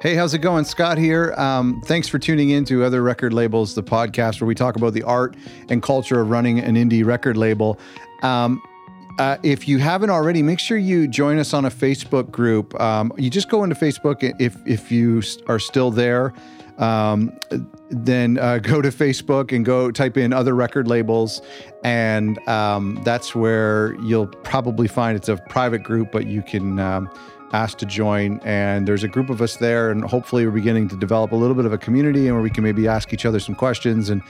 Hey, how's it going? Scott here. Um, thanks for tuning in to Other Record Labels, the podcast where we talk about the art and culture of running an indie record label. Um, uh, if you haven't already, make sure you join us on a Facebook group. Um, you just go into Facebook if if you are still there. Um, then uh, go to Facebook and go type in other record labels, and um, that's where you'll probably find it's a private group, but you can um, asked to join. And there's a group of us there, and hopefully we're beginning to develop a little bit of a community and where we can maybe ask each other some questions and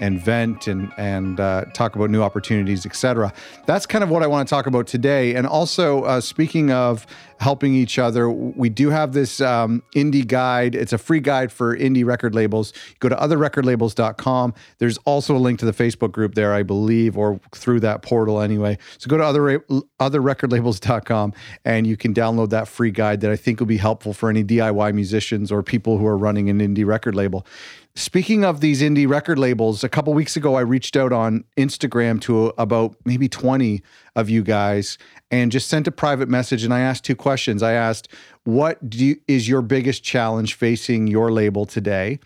and vent and and uh, talk about new opportunities, etc. That's kind of what I want to talk about today. And also, uh, speaking of helping each other, we do have this um, indie guide. It's a free guide for indie record labels. Go to otherrecordlabels.com. There's also a link to the Facebook group there, I believe, or through that portal anyway. So go to other otherrecordlabels.com and you can download that free guide that I think will be helpful for any DIY musicians or people who are running an indie record label. Speaking of these indie record labels, a couple weeks ago I reached out on Instagram to about maybe 20 of you guys and just sent a private message and I asked two questions. I asked, "What you, is your biggest challenge facing your label today?"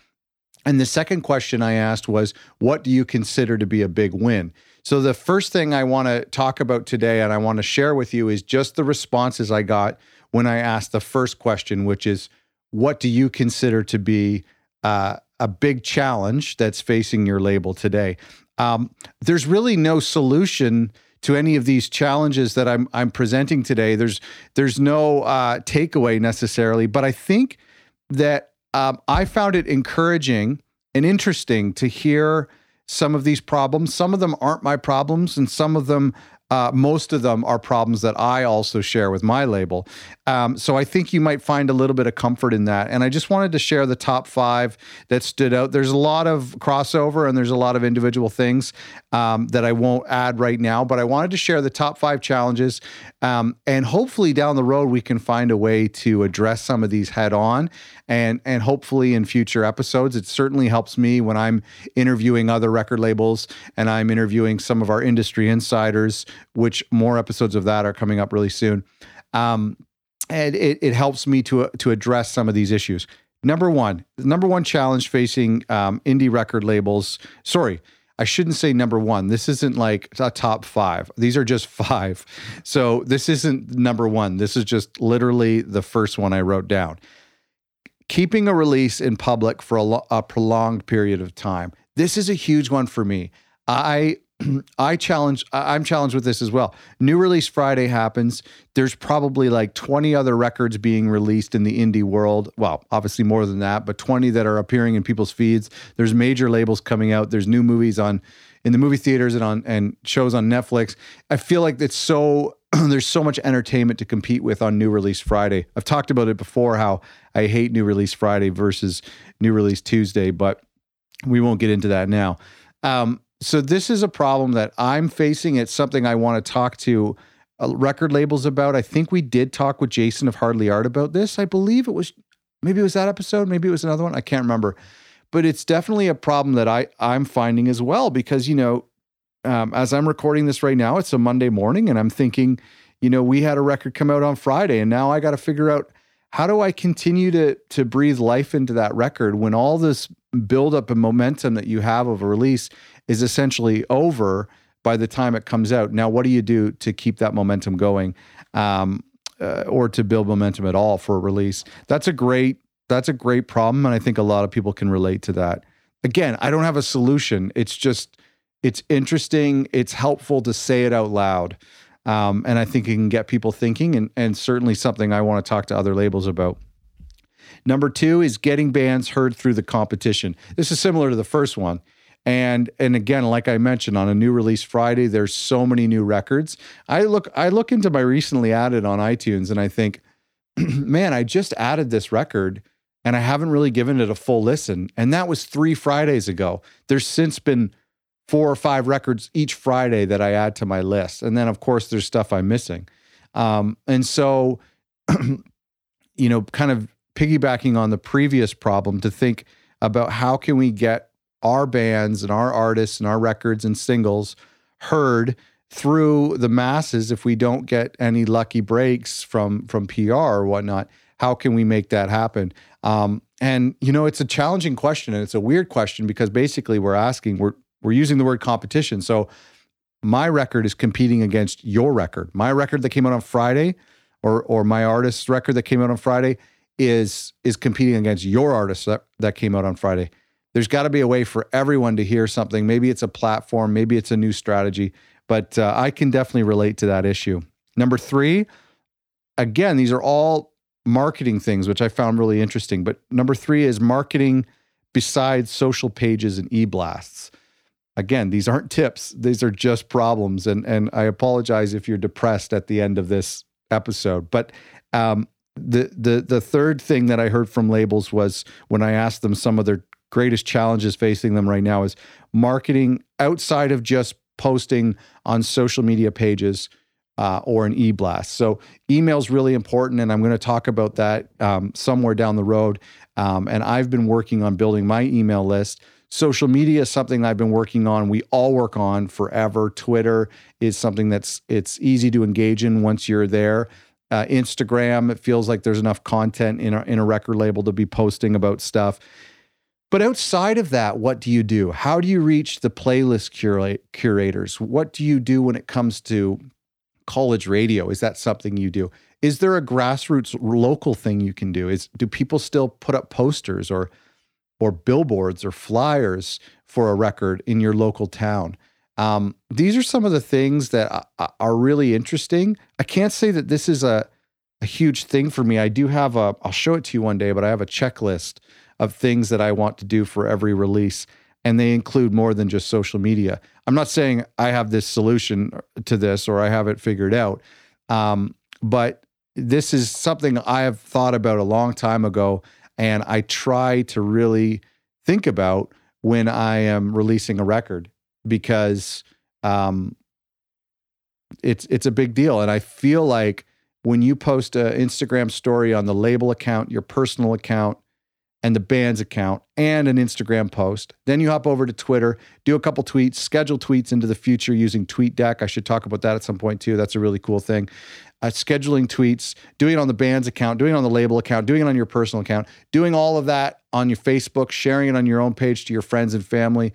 And the second question I asked was, "What do you consider to be a big win?" So the first thing I want to talk about today and I want to share with you is just the responses I got when I asked the first question, which is, "What do you consider to be uh, a big challenge that's facing your label today. Um, there's really no solution to any of these challenges that I'm I'm presenting today. There's there's no uh, takeaway necessarily, but I think that um, I found it encouraging and interesting to hear some of these problems. Some of them aren't my problems, and some of them uh, most of them are problems that I also share with my label. Um, so I think you might find a little bit of comfort in that. And I just wanted to share the top five that stood out. There's a lot of crossover and there's a lot of individual things um, that I won't add right now, but I wanted to share the top five challenges. Um, and hopefully down the road, we can find a way to address some of these head on and and hopefully in future episodes it certainly helps me when i'm interviewing other record labels and i'm interviewing some of our industry insiders which more episodes of that are coming up really soon um, and it, it helps me to to address some of these issues number one number one challenge facing um, indie record labels sorry I shouldn't say number one. This isn't like a top five. These are just five. So this isn't number one. This is just literally the first one I wrote down keeping a release in public for a, lo- a prolonged period of time. This is a huge one for me. I I challenge I'm challenged with this as well. New release Friday happens. There's probably like 20 other records being released in the indie world. Well, obviously more than that, but 20 that are appearing in people's feeds. There's major labels coming out. There's new movies on in the movie theaters and on and shows on Netflix. I feel like it's so there's so much entertainment to compete with on New Release Friday. I've talked about it before how I hate New Release Friday versus New Release Tuesday, but we won't get into that now. Um, so this is a problem that I'm facing. It's something I want to talk to uh, record labels about. I think we did talk with Jason of Hardly Art about this. I believe it was maybe it was that episode, maybe it was another one. I can't remember. But it's definitely a problem that I I'm finding as well because you know um, as I'm recording this right now, it's a Monday morning, and I'm thinking, you know, we had a record come out on Friday, and now I got to figure out how do I continue to to breathe life into that record when all this buildup and momentum that you have of a release is essentially over by the time it comes out. Now, what do you do to keep that momentum going, um, uh, or to build momentum at all for a release? That's a great that's a great problem, and I think a lot of people can relate to that. Again, I don't have a solution. It's just it's interesting. It's helpful to say it out loud. Um, and I think it can get people thinking, and, and certainly something I want to talk to other labels about. Number two is getting bands heard through the competition. This is similar to the first one. And and again, like I mentioned, on a new release Friday, there's so many new records. I look I look into my recently added on iTunes and I think, man, I just added this record and I haven't really given it a full listen. And that was three Fridays ago. There's since been four or five records each Friday that I add to my list. And then, of course, there's stuff I'm missing. Um, and so, you know, kind of piggybacking on the previous problem to think about how can we get our bands and our artists and our records and singles heard through the masses if we don't get any lucky breaks from from PR or whatnot. how can we make that happen? Um, and you know, it's a challenging question and it's a weird question because basically we're asking, we're we're using the word competition. So my record is competing against your record. My record that came out on Friday, or or my artist's record that came out on Friday, is is competing against your artist that, that came out on Friday. There's got to be a way for everyone to hear something. Maybe it's a platform, maybe it's a new strategy, but uh, I can definitely relate to that issue. Number three, again, these are all marketing things, which I found really interesting. But number three is marketing besides social pages and e blasts. Again, these aren't tips; these are just problems. And and I apologize if you're depressed at the end of this episode. But um, the the the third thing that I heard from labels was when I asked them some of their greatest challenges facing them right now is marketing outside of just posting on social media pages uh, or an e-blast. So email is really important, and I'm going to talk about that um, somewhere down the road. Um, and I've been working on building my email list. Social media is something I've been working on. We all work on forever. Twitter is something that's it's easy to engage in once you're there. Uh, Instagram, it feels like there's enough content in a, in a record label to be posting about stuff. But outside of that, what do you do? How do you reach the playlist cura- curators? What do you do when it comes to college radio? Is that something you do? Is there a grassroots local thing you can do? Is do people still put up posters or or billboards or flyers for a record in your local town? Um, these are some of the things that are really interesting. I can't say that this is a a huge thing for me. I do have a. I'll show it to you one day, but I have a checklist of things that I want to do for every release and they include more than just social media. I'm not saying I have this solution to this or I have it figured out, um, but this is something I have thought about a long time ago, and I try to really think about when I am releasing a record because um, it's it's a big deal, and I feel like when you post an Instagram story on the label account, your personal account, and the band's account and an Instagram post. Then you hop over to Twitter, do a couple tweets, schedule tweets into the future using TweetDeck. I should talk about that at some point too. That's a really cool thing. Uh, scheduling tweets, doing it on the band's account, doing it on the label account, doing it on your personal account, doing all of that on your Facebook, sharing it on your own page to your friends and family,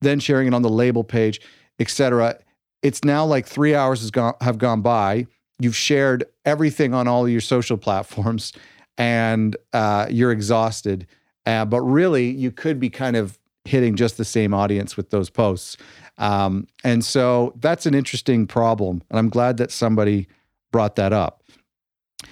then sharing it on the label page, etc. It's now like three hours has gone have gone by. You've shared everything on all your social platforms and uh, you're exhausted. Uh, but really, you could be kind of hitting just the same audience with those posts. Um, and so that's an interesting problem. And I'm glad that somebody brought that up.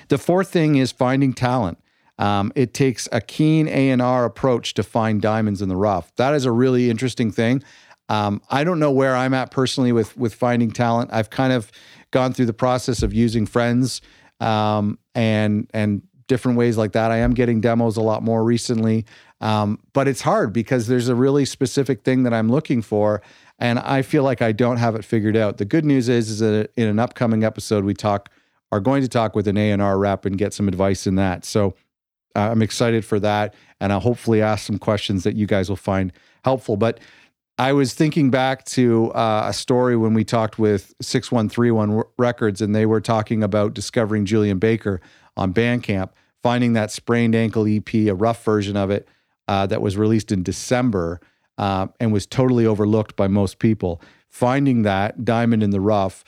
The fourth thing is finding talent. Um, it takes a keen A&R approach to find diamonds in the rough. That is a really interesting thing. Um, I don't know where I'm at personally with with finding talent. I've kind of gone through the process of using friends um, and and different ways like that. I am getting demos a lot more recently, um, but it's hard because there's a really specific thing that I'm looking for, and I feel like I don't have it figured out. The good news is, is that in an upcoming episode, we talk are going to talk with an A and R rep and get some advice in that. So uh, I'm excited for that, and I'll hopefully ask some questions that you guys will find helpful. But I was thinking back to uh, a story when we talked with 6131 Records, and they were talking about discovering Julien Baker on Bandcamp, finding that sprained ankle EP, a rough version of it uh, that was released in December uh, and was totally overlooked by most people. Finding that diamond in the rough,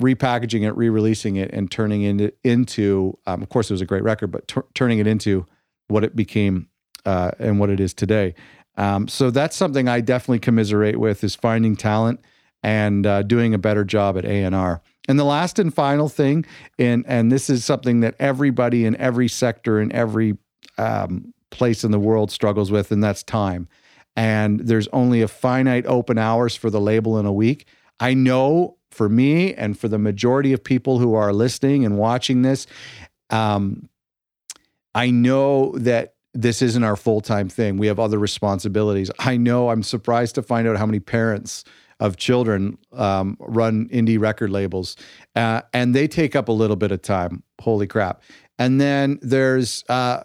repackaging it, re-releasing it, and turning it into, um, of course, it was a great record, but t- turning it into what it became uh, and what it is today. Um, so that's something I definitely commiserate with is finding talent and uh, doing a better job at A and R. And the last and final thing, and and this is something that everybody in every sector in every um, place in the world struggles with, and that's time. And there's only a finite open hours for the label in a week. I know for me and for the majority of people who are listening and watching this, um, I know that this isn't our full time thing. We have other responsibilities. I know I'm surprised to find out how many parents of children um, run indie record labels, uh, and they take up a little bit of time. Holy crap! And then there's uh,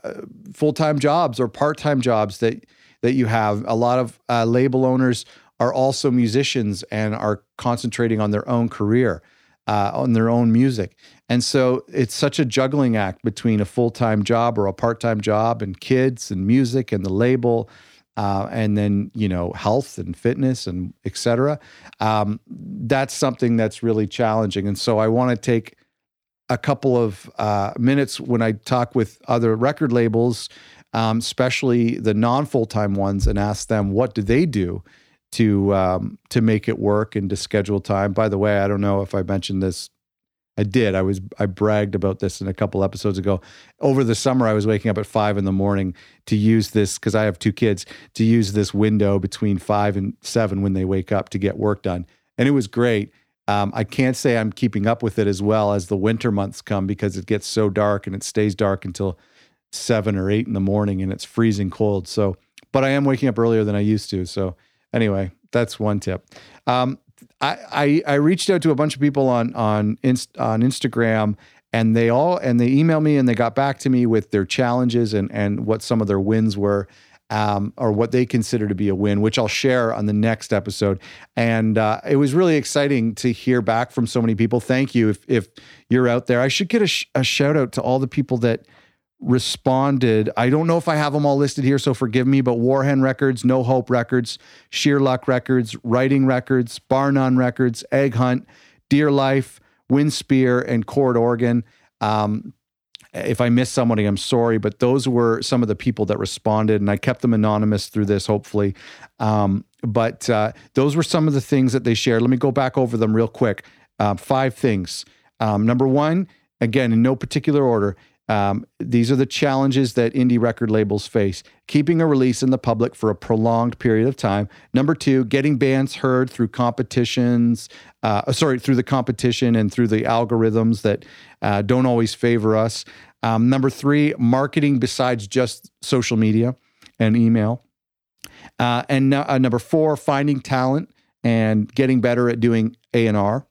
full time jobs or part time jobs that that you have. A lot of uh, label owners are also musicians and are concentrating on their own career, uh, on their own music. And so it's such a juggling act between a full time job or a part time job and kids and music and the label. Uh, and then you know health and fitness and etc. Um, that's something that's really challenging. And so I want to take a couple of uh, minutes when I talk with other record labels, um, especially the non full time ones, and ask them what do they do to um, to make it work and to schedule time. By the way, I don't know if I mentioned this I did. I was I bragged about this in a couple episodes ago. Over the summer, I was waking up at five in the morning to use this because I have two kids to use this window between five and seven when they wake up to get work done, and it was great. Um, I can't say I'm keeping up with it as well as the winter months come because it gets so dark and it stays dark until seven or eight in the morning and it's freezing cold. So, but I am waking up earlier than I used to. So, anyway, that's one tip. Um, I, I, reached out to a bunch of people on on Inst, on Instagram and they all and they emailed me and they got back to me with their challenges and and what some of their wins were um, or what they consider to be a win, which I'll share on the next episode. And uh, it was really exciting to hear back from so many people. Thank you if if you're out there. I should get a, sh- a shout out to all the people that responded. I don't know if I have them all listed here, so forgive me, but Warhen Records, No Hope Records, Sheer Luck Records, Writing Records, Bar None Records, Egg Hunt, Dear Life, Wind Spear, and Chord Organ. Um, if I missed somebody, I'm sorry, but those were some of the people that responded, and I kept them anonymous through this, hopefully. Um, but uh, those were some of the things that they shared. Let me go back over them real quick. Uh, five things. Um, number one, again, in no particular order, um, these are the challenges that indie record labels face keeping a release in the public for a prolonged period of time. Number two, getting bands heard through competitions, uh, sorry, through the competition and through the algorithms that uh, don't always favor us. Um, number three, marketing besides just social media and email. Uh, and uh, number four, finding talent and getting better at doing A&R.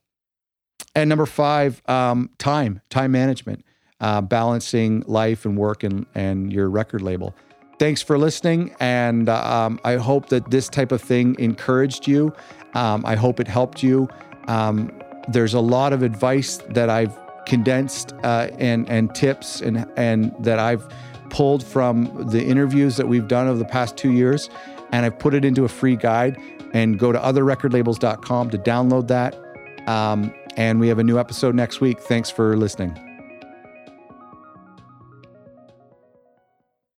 And number five, um, time, time management uh, balancing life and work and, and your record label. Thanks for listening. And um, I hope that this type of thing encouraged you. Um, I hope it helped you. Um, there's a lot of advice that I've condensed uh, and, and tips and, and that I've pulled from the interviews that we've done over the past two years. And I've put it into a free guide and go to otherrecordlabels.com to download that. Um, and we have a new episode next week. Thanks for listening.